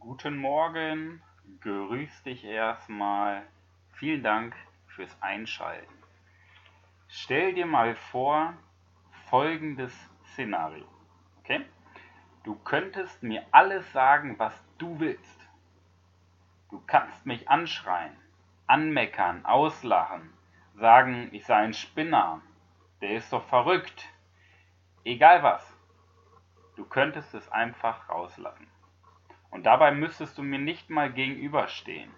Guten Morgen, grüß dich erstmal. Vielen Dank fürs Einschalten. Stell dir mal vor, folgendes Szenario. Okay? Du könntest mir alles sagen, was du willst. Du kannst mich anschreien, anmeckern, auslachen, sagen, ich sei ein Spinner, der ist doch verrückt. Egal was. Du könntest es einfach rauslassen. Und dabei müsstest du mir nicht mal gegenüberstehen.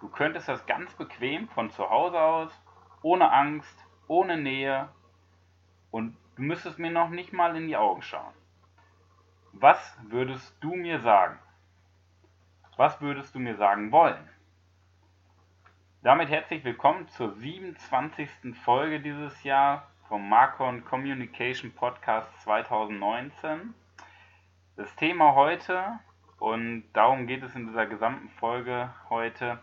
Du könntest das ganz bequem von zu Hause aus, ohne Angst, ohne Nähe und du müsstest mir noch nicht mal in die Augen schauen. Was würdest du mir sagen? Was würdest du mir sagen wollen? Damit herzlich willkommen zur 27. Folge dieses Jahr vom Marcon Communication Podcast 2019. Das Thema heute und darum geht es in dieser gesamten Folge heute.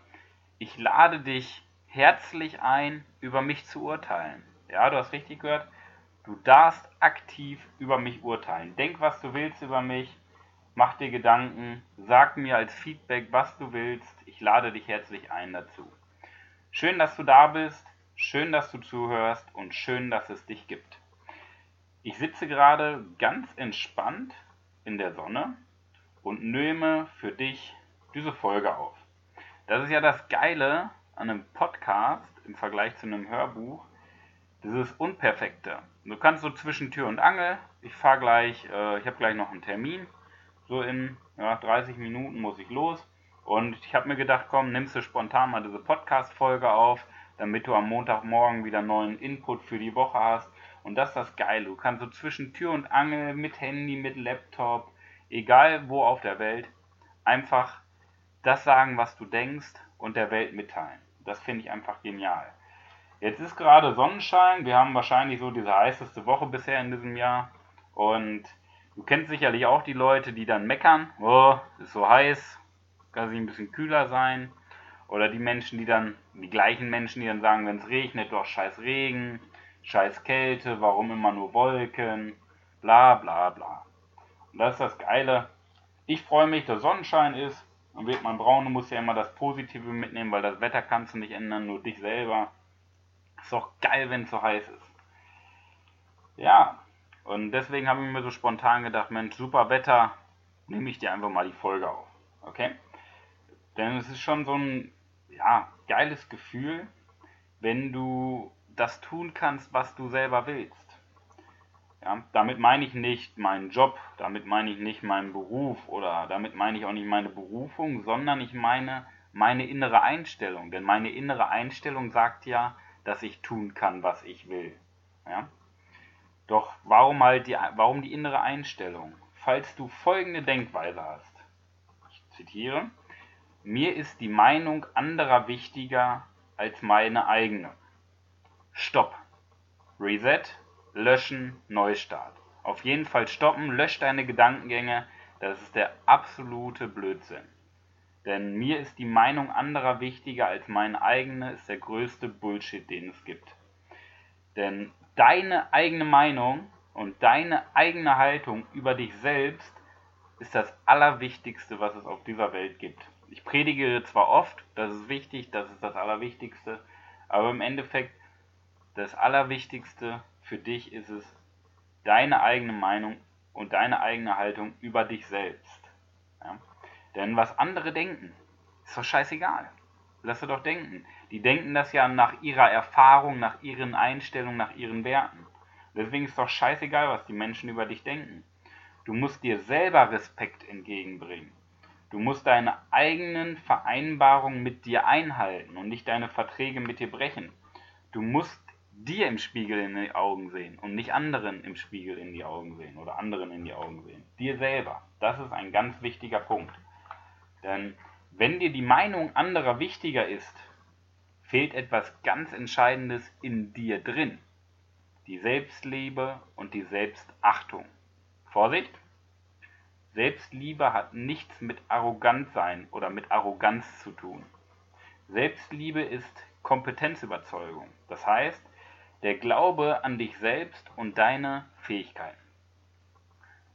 Ich lade dich herzlich ein, über mich zu urteilen. Ja, du hast richtig gehört. Du darfst aktiv über mich urteilen. Denk, was du willst über mich. Mach dir Gedanken. Sag mir als Feedback, was du willst. Ich lade dich herzlich ein dazu. Schön, dass du da bist. Schön, dass du zuhörst und schön, dass es dich gibt. Ich sitze gerade ganz entspannt in der Sonne und nehme für dich diese Folge auf. Das ist ja das Geile an einem Podcast im Vergleich zu einem Hörbuch, dieses Unperfekte. Du kannst so zwischen Tür und Angel, ich fahre gleich, äh, ich habe gleich noch einen Termin, so in ja, 30 Minuten muss ich los und ich habe mir gedacht, komm, nimmst du spontan mal diese Podcast-Folge auf, damit du am Montagmorgen wieder neuen Input für die Woche hast. Und das ist das Geile. Du kannst so zwischen Tür und Angel mit Handy, mit Laptop, egal wo auf der Welt, einfach das sagen, was du denkst und der Welt mitteilen. Das finde ich einfach genial. Jetzt ist gerade Sonnenschein. Wir haben wahrscheinlich so diese heißeste Woche bisher in diesem Jahr. Und du kennst sicherlich auch die Leute, die dann meckern. Oh, ist so heiß. Kann sich ein bisschen kühler sein. Oder die Menschen, die dann, die gleichen Menschen, die dann sagen, wenn es regnet, doch scheiß Regen, scheiß Kälte, warum immer nur Wolken, bla bla bla. Und das ist das Geile. Ich freue mich, dass Sonnenschein ist. Dann wird man braun, du musst ja immer das Positive mitnehmen, weil das Wetter kannst du nicht ändern, nur dich selber. Ist doch geil, wenn es so heiß ist. Ja, und deswegen habe ich mir so spontan gedacht, Mensch, super Wetter, nehme ich dir einfach mal die Folge auf. Okay? Denn es ist schon so ein, ja, geiles Gefühl, wenn du das tun kannst, was du selber willst. Ja, damit meine ich nicht meinen Job, damit meine ich nicht meinen Beruf oder damit meine ich auch nicht meine Berufung, sondern ich meine meine innere Einstellung. Denn meine innere Einstellung sagt ja, dass ich tun kann, was ich will. Ja? Doch warum halt die, warum die innere Einstellung? Falls du folgende Denkweise hast, ich zitiere, mir ist die Meinung anderer wichtiger als meine eigene. Stopp. Reset löschen, Neustart. Auf jeden Fall stoppen, lösch deine Gedankengänge, das ist der absolute Blödsinn. Denn mir ist die Meinung anderer wichtiger als meine eigene, ist der größte Bullshit, den es gibt. Denn deine eigene Meinung und deine eigene Haltung über dich selbst ist das Allerwichtigste, was es auf dieser Welt gibt. Ich predige zwar oft, das ist wichtig, das ist das Allerwichtigste, aber im Endeffekt das Allerwichtigste für dich ist es deine eigene Meinung und deine eigene Haltung über dich selbst. Ja? Denn was andere denken, ist doch scheißegal. Lass sie doch denken. Die denken das ja nach ihrer Erfahrung, nach ihren Einstellungen, nach ihren Werten. Deswegen ist doch scheißegal, was die Menschen über dich denken. Du musst dir selber Respekt entgegenbringen. Du musst deine eigenen Vereinbarungen mit dir einhalten und nicht deine Verträge mit dir brechen. Du musst dir im Spiegel in die Augen sehen und nicht anderen im Spiegel in die Augen sehen oder anderen in die Augen sehen. Dir selber. Das ist ein ganz wichtiger Punkt. Denn wenn dir die Meinung anderer wichtiger ist, fehlt etwas ganz Entscheidendes in dir drin. Die Selbstliebe und die Selbstachtung. Vorsicht! Selbstliebe hat nichts mit Arrogantsein oder mit Arroganz zu tun. Selbstliebe ist Kompetenzüberzeugung. Das heißt, der Glaube an dich selbst und deine Fähigkeiten.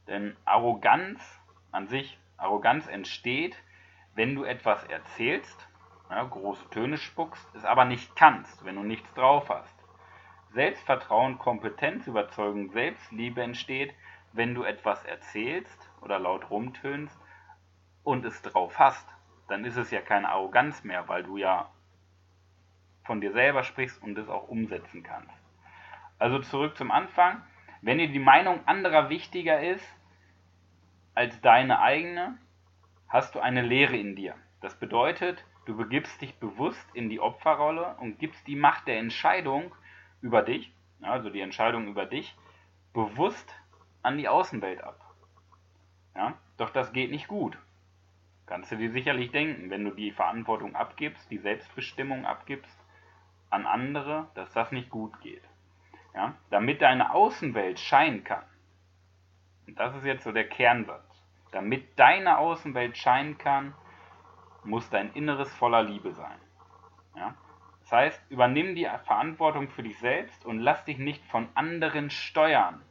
Denn Arroganz an sich, Arroganz entsteht, wenn du etwas erzählst, ja, große Töne spuckst, es aber nicht kannst, wenn du nichts drauf hast. Selbstvertrauen, Kompetenz, Überzeugung, Selbstliebe entsteht, wenn du etwas erzählst oder laut rumtönst und es drauf hast. Dann ist es ja keine Arroganz mehr, weil du ja von dir selber sprichst und es auch umsetzen kannst. Also zurück zum Anfang. Wenn dir die Meinung anderer wichtiger ist als deine eigene, hast du eine Leere in dir. Das bedeutet, du begibst dich bewusst in die Opferrolle und gibst die Macht der Entscheidung über dich, also die Entscheidung über dich, bewusst an die Außenwelt ab. Ja? Doch das geht nicht gut. Kannst du dir sicherlich denken, wenn du die Verantwortung abgibst, die Selbstbestimmung abgibst an andere, dass das nicht gut geht. Ja? Damit deine Außenwelt scheinen kann. Und das ist jetzt so der Kernsatz. Damit deine Außenwelt scheinen kann, muss dein Inneres voller Liebe sein. Ja? Das heißt, übernimm die Verantwortung für dich selbst und lass dich nicht von anderen steuern.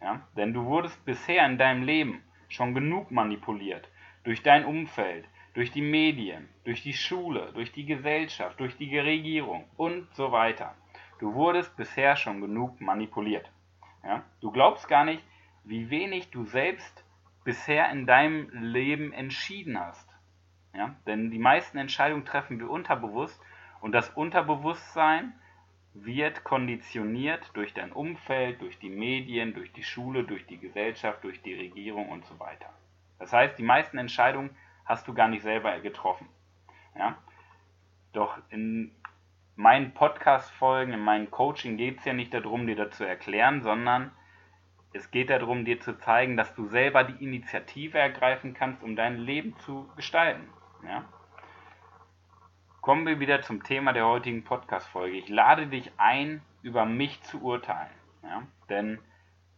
Ja? Denn du wurdest bisher in deinem Leben schon genug manipuliert. Durch dein Umfeld, durch die Medien, durch die Schule, durch die Gesellschaft, durch die Regierung und so weiter. Du wurdest bisher schon genug manipuliert. Ja? Du glaubst gar nicht, wie wenig du selbst bisher in deinem Leben entschieden hast. Ja? Denn die meisten Entscheidungen treffen wir unterbewusst und das Unterbewusstsein wird konditioniert durch dein Umfeld, durch die Medien, durch die Schule, durch die Gesellschaft, durch die Regierung und so weiter. Das heißt, die meisten Entscheidungen hast du gar nicht selber getroffen. Ja? Doch in meinen Podcast-Folgen, in meinem Coaching geht es ja nicht darum, dir das zu erklären, sondern es geht darum, dir zu zeigen, dass du selber die Initiative ergreifen kannst, um dein Leben zu gestalten. Ja? Kommen wir wieder zum Thema der heutigen Podcast-Folge. Ich lade dich ein, über mich zu urteilen. Ja? Denn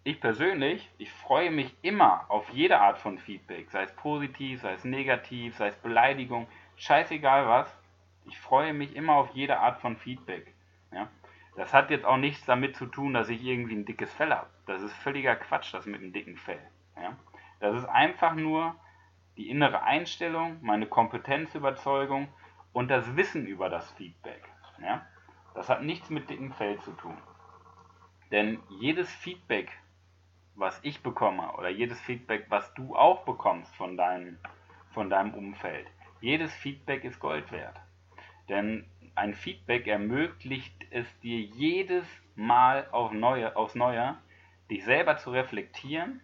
ich persönlich, ich freue mich immer auf jede Art von Feedback, sei es positiv, sei es negativ, sei es Beleidigung, scheißegal was. Ich freue mich immer auf jede Art von Feedback. Ja? Das hat jetzt auch nichts damit zu tun, dass ich irgendwie ein dickes Fell habe. Das ist völliger Quatsch, das mit einem dicken Fell. Ja? Das ist einfach nur die innere Einstellung, meine Kompetenzüberzeugung und das Wissen über das Feedback. Ja? Das hat nichts mit dicken Fell zu tun. Denn jedes Feedback, was ich bekomme, oder jedes Feedback, was du auch bekommst von deinem, von deinem Umfeld, jedes Feedback ist Gold wert. Denn ein Feedback ermöglicht es dir jedes Mal auf neue, aufs Neue, dich selber zu reflektieren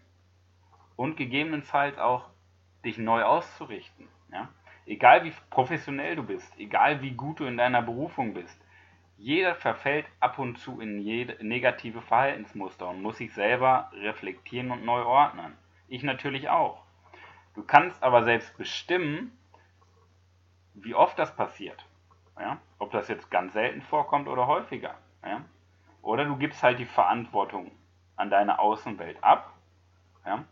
und gegebenenfalls auch dich neu auszurichten. Ja? Egal wie professionell du bist, egal wie gut du in deiner Berufung bist, jeder verfällt ab und zu in negative Verhaltensmuster und muss sich selber reflektieren und neu ordnen. Ich natürlich auch. Du kannst aber selbst bestimmen, wie oft das passiert. Ja? Ob das jetzt ganz selten vorkommt oder häufiger. Ja? Oder du gibst halt die Verantwortung an deine Außenwelt ab ja?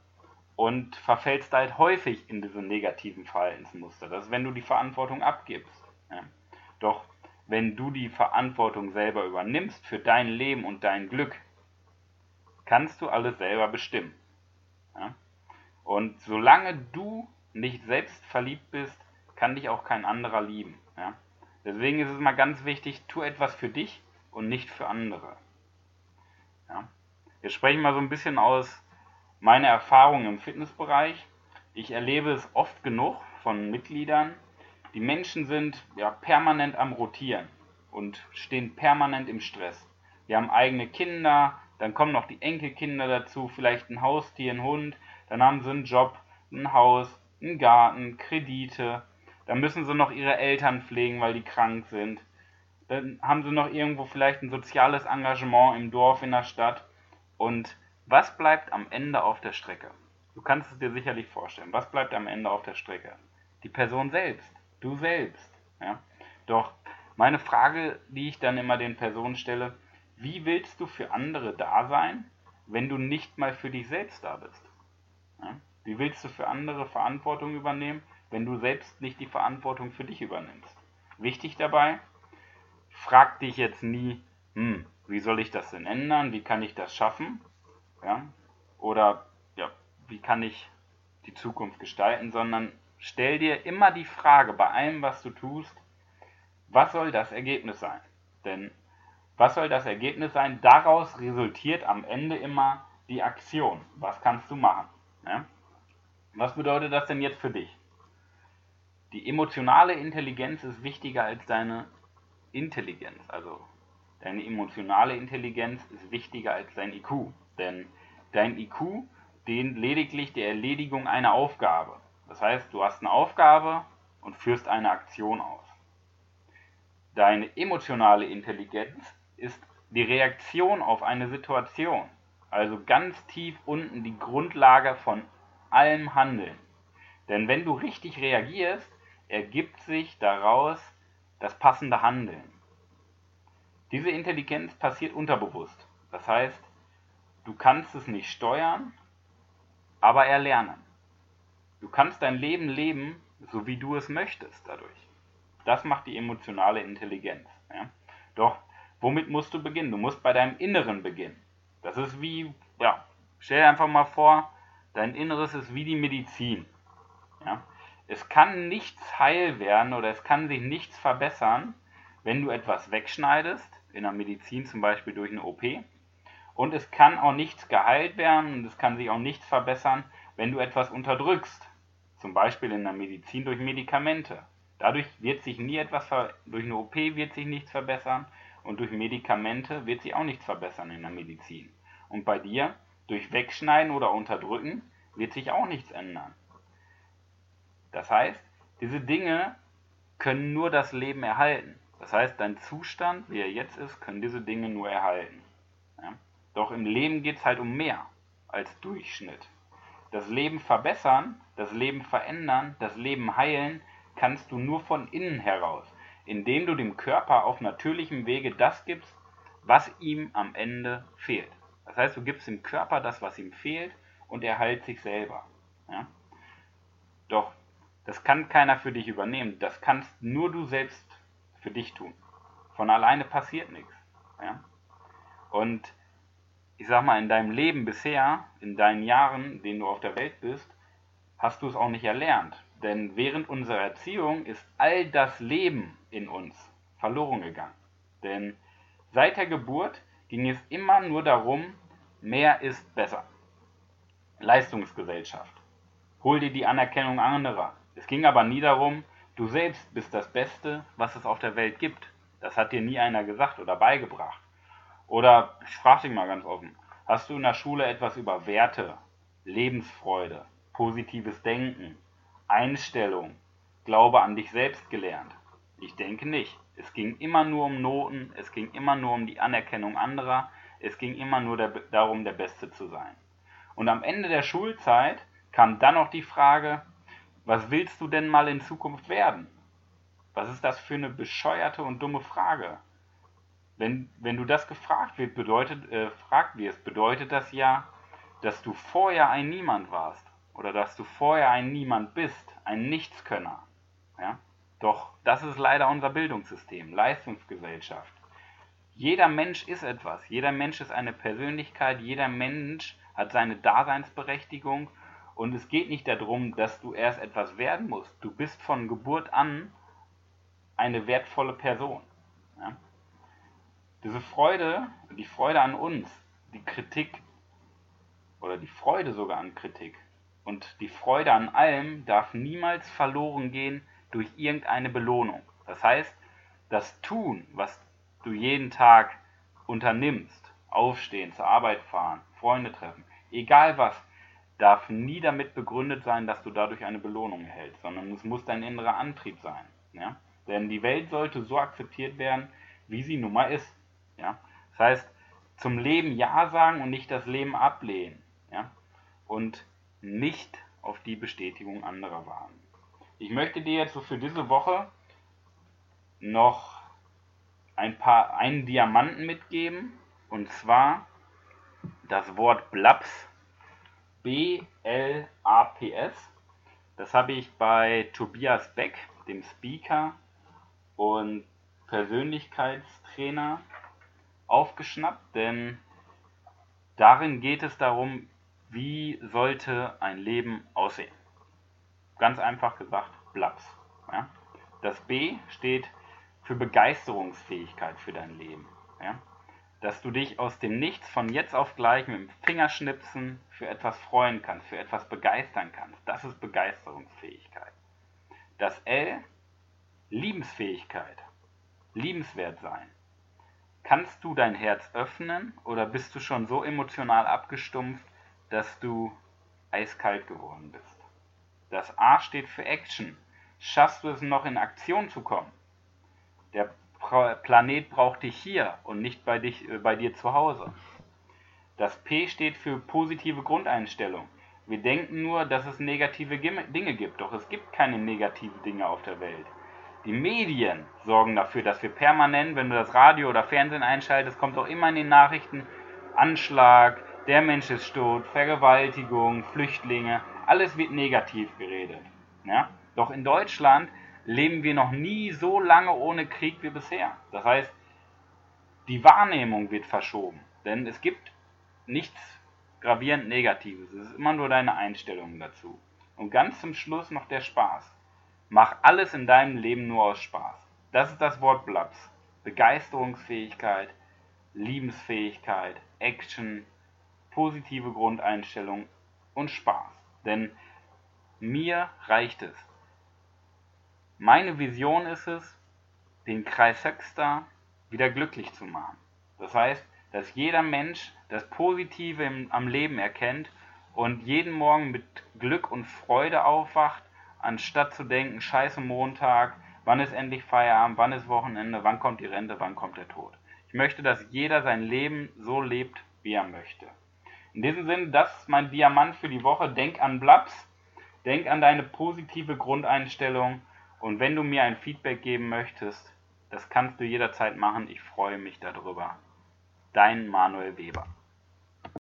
und verfällst halt häufig in diese negativen Verhaltensmuster. Das ist, wenn du die Verantwortung abgibst. Ja? Doch wenn du die Verantwortung selber übernimmst für dein Leben und dein Glück, kannst du alles selber bestimmen. Ja? Und solange du nicht selbst verliebt bist, kann dich auch kein anderer lieben. Ja? Deswegen ist es mal ganz wichtig, tu etwas für dich und nicht für andere. Ja? Jetzt spreche ich mal so ein bisschen aus meiner Erfahrung im Fitnessbereich. Ich erlebe es oft genug von Mitgliedern. Die Menschen sind ja permanent am Rotieren und stehen permanent im Stress. Wir haben eigene Kinder, dann kommen noch die Enkelkinder dazu, vielleicht ein Haustier, ein Hund, dann haben sie einen Job, ein Haus, einen Garten, Kredite, dann müssen sie noch ihre Eltern pflegen, weil die krank sind. Dann haben sie noch irgendwo vielleicht ein soziales Engagement im Dorf, in der Stadt. Und was bleibt am Ende auf der Strecke? Du kannst es dir sicherlich vorstellen. Was bleibt am Ende auf der Strecke? Die Person selbst. Du selbst. Ja? Doch meine Frage, die ich dann immer den Personen stelle, wie willst du für andere da sein, wenn du nicht mal für dich selbst da bist? Ja? Wie willst du für andere Verantwortung übernehmen, wenn du selbst nicht die Verantwortung für dich übernimmst. Wichtig dabei, frag dich jetzt nie, hm, wie soll ich das denn ändern? Wie kann ich das schaffen? Ja? Oder ja, wie kann ich die Zukunft gestalten, sondern stell dir immer die Frage bei allem, was du tust, was soll das Ergebnis sein? Denn was soll das Ergebnis sein? Daraus resultiert am Ende immer die Aktion. Was kannst du machen? Ja? Was bedeutet das denn jetzt für dich? Die emotionale Intelligenz ist wichtiger als deine Intelligenz. Also deine emotionale Intelligenz ist wichtiger als dein IQ. Denn dein IQ dient lediglich der Erledigung einer Aufgabe. Das heißt, du hast eine Aufgabe und führst eine Aktion aus. Deine emotionale Intelligenz ist die Reaktion auf eine Situation, also ganz tief unten die Grundlage von allem Handeln. Denn wenn du richtig reagierst, ergibt sich daraus das passende Handeln. Diese Intelligenz passiert unterbewusst. Das heißt, du kannst es nicht steuern, aber erlernen. Du kannst dein Leben leben, so wie du es möchtest dadurch. Das macht die emotionale Intelligenz. Ja? Doch womit musst du beginnen? Du musst bei deinem Inneren beginnen. Das ist wie, ja, stell dir einfach mal vor, dein Inneres ist wie die Medizin. Ja? Es kann nichts heil werden oder es kann sich nichts verbessern, wenn du etwas wegschneidest, in der Medizin zum Beispiel durch eine OP. Und es kann auch nichts geheilt werden und es kann sich auch nichts verbessern, wenn du etwas unterdrückst zum Beispiel in der Medizin durch Medikamente. Dadurch wird sich nie etwas, durch eine OP wird sich nichts verbessern und durch Medikamente wird sich auch nichts verbessern in der Medizin. Und bei dir, durch Wegschneiden oder Unterdrücken, wird sich auch nichts ändern. Das heißt, diese Dinge können nur das Leben erhalten. Das heißt, dein Zustand, wie er jetzt ist, können diese Dinge nur erhalten. Ja? Doch im Leben geht es halt um mehr als Durchschnitt. Das Leben verbessern, das Leben verändern, das Leben heilen kannst du nur von innen heraus, indem du dem Körper auf natürlichem Wege das gibst, was ihm am Ende fehlt. Das heißt, du gibst dem Körper das, was ihm fehlt, und er heilt sich selber. Ja? Doch das kann keiner für dich übernehmen. Das kannst nur du selbst für dich tun. Von alleine passiert nichts. Ja? Und ich sag mal, in deinem Leben bisher, in deinen Jahren, denen du auf der Welt bist, hast du es auch nicht erlernt. Denn während unserer Erziehung ist all das Leben in uns verloren gegangen. Denn seit der Geburt ging es immer nur darum, mehr ist besser. Leistungsgesellschaft. Hol dir die Anerkennung anderer. Es ging aber nie darum, du selbst bist das Beste, was es auf der Welt gibt. Das hat dir nie einer gesagt oder beigebracht. Oder ich frage dich mal ganz offen, hast du in der Schule etwas über Werte, Lebensfreude, positives Denken, Einstellung, Glaube an dich selbst gelernt? Ich denke nicht. Es ging immer nur um Noten, es ging immer nur um die Anerkennung anderer, es ging immer nur der, darum, der Beste zu sein. Und am Ende der Schulzeit kam dann noch die Frage, was willst du denn mal in Zukunft werden? Was ist das für eine bescheuerte und dumme Frage? Wenn, wenn du das gefragt wird, bedeutet, äh, fragt wirst, bedeutet das ja, dass du vorher ein Niemand warst oder dass du vorher ein Niemand bist, ein Nichtskönner. Ja? Doch das ist leider unser Bildungssystem, Leistungsgesellschaft. Jeder Mensch ist etwas, jeder Mensch ist eine Persönlichkeit, jeder Mensch hat seine Daseinsberechtigung und es geht nicht darum, dass du erst etwas werden musst. Du bist von Geburt an eine wertvolle Person. Ja? Diese Freude, die Freude an uns, die Kritik oder die Freude sogar an Kritik und die Freude an allem darf niemals verloren gehen durch irgendeine Belohnung. Das heißt, das Tun, was du jeden Tag unternimmst, aufstehen, zur Arbeit fahren, Freunde treffen, egal was, darf nie damit begründet sein, dass du dadurch eine Belohnung erhältst, sondern es muss dein innerer Antrieb sein. Ja? Denn die Welt sollte so akzeptiert werden, wie sie nun mal ist. Ja? Das heißt, zum Leben Ja sagen und nicht das Leben ablehnen. Ja? Und nicht auf die Bestätigung anderer warten. Ich möchte dir jetzt so für diese Woche noch ein paar einen Diamanten mitgeben und zwar das Wort Blaps B L A P S. Das habe ich bei Tobias Beck, dem Speaker und Persönlichkeitstrainer aufgeschnappt, denn darin geht es darum, wie sollte ein Leben aussehen. ganz einfach gesagt Blaps. Ja? Das B steht für Begeisterungsfähigkeit für dein Leben. Ja? Dass du dich aus dem Nichts von jetzt auf gleich mit dem Fingerschnipsen für etwas freuen kannst, für etwas begeistern kannst. Das ist Begeisterungsfähigkeit. Das L, Liebensfähigkeit, liebenswert sein. Kannst du dein Herz öffnen oder bist du schon so emotional abgestumpft, dass du eiskalt geworden bist? Das A steht für Action. Schaffst du es noch in Aktion zu kommen? Der Planet braucht dich hier und nicht bei, dich, äh, bei dir zu Hause. Das P steht für positive Grundeinstellung. Wir denken nur, dass es negative Dinge gibt, doch es gibt keine negativen Dinge auf der Welt. Die Medien sorgen dafür, dass wir permanent, wenn du das Radio oder Fernsehen einschaltest, kommt auch immer in den Nachrichten Anschlag, der Mensch ist tot, Vergewaltigung, Flüchtlinge, alles wird negativ geredet. Ja? Doch in Deutschland leben wir noch nie so lange ohne Krieg wie bisher. Das heißt, die Wahrnehmung wird verschoben, denn es gibt nichts gravierend Negatives. Es ist immer nur deine Einstellung dazu. Und ganz zum Schluss noch der Spaß. Mach alles in deinem Leben nur aus Spaß. Das ist das Wort Blaps. Begeisterungsfähigkeit, Liebensfähigkeit, Action, positive Grundeinstellung und Spaß. Denn mir reicht es. Meine Vision ist es, den Kreis Höxter wieder glücklich zu machen. Das heißt, dass jeder Mensch das Positive im, am Leben erkennt und jeden Morgen mit Glück und Freude aufwacht, anstatt zu denken, scheiße Montag, wann ist endlich Feierabend, wann ist Wochenende, wann kommt die Rente, wann kommt der Tod. Ich möchte, dass jeder sein Leben so lebt, wie er möchte. In diesem Sinne, das ist mein Diamant für die Woche. Denk an Blaps, denk an deine positive Grundeinstellung und wenn du mir ein Feedback geben möchtest, das kannst du jederzeit machen. Ich freue mich darüber. Dein Manuel Weber.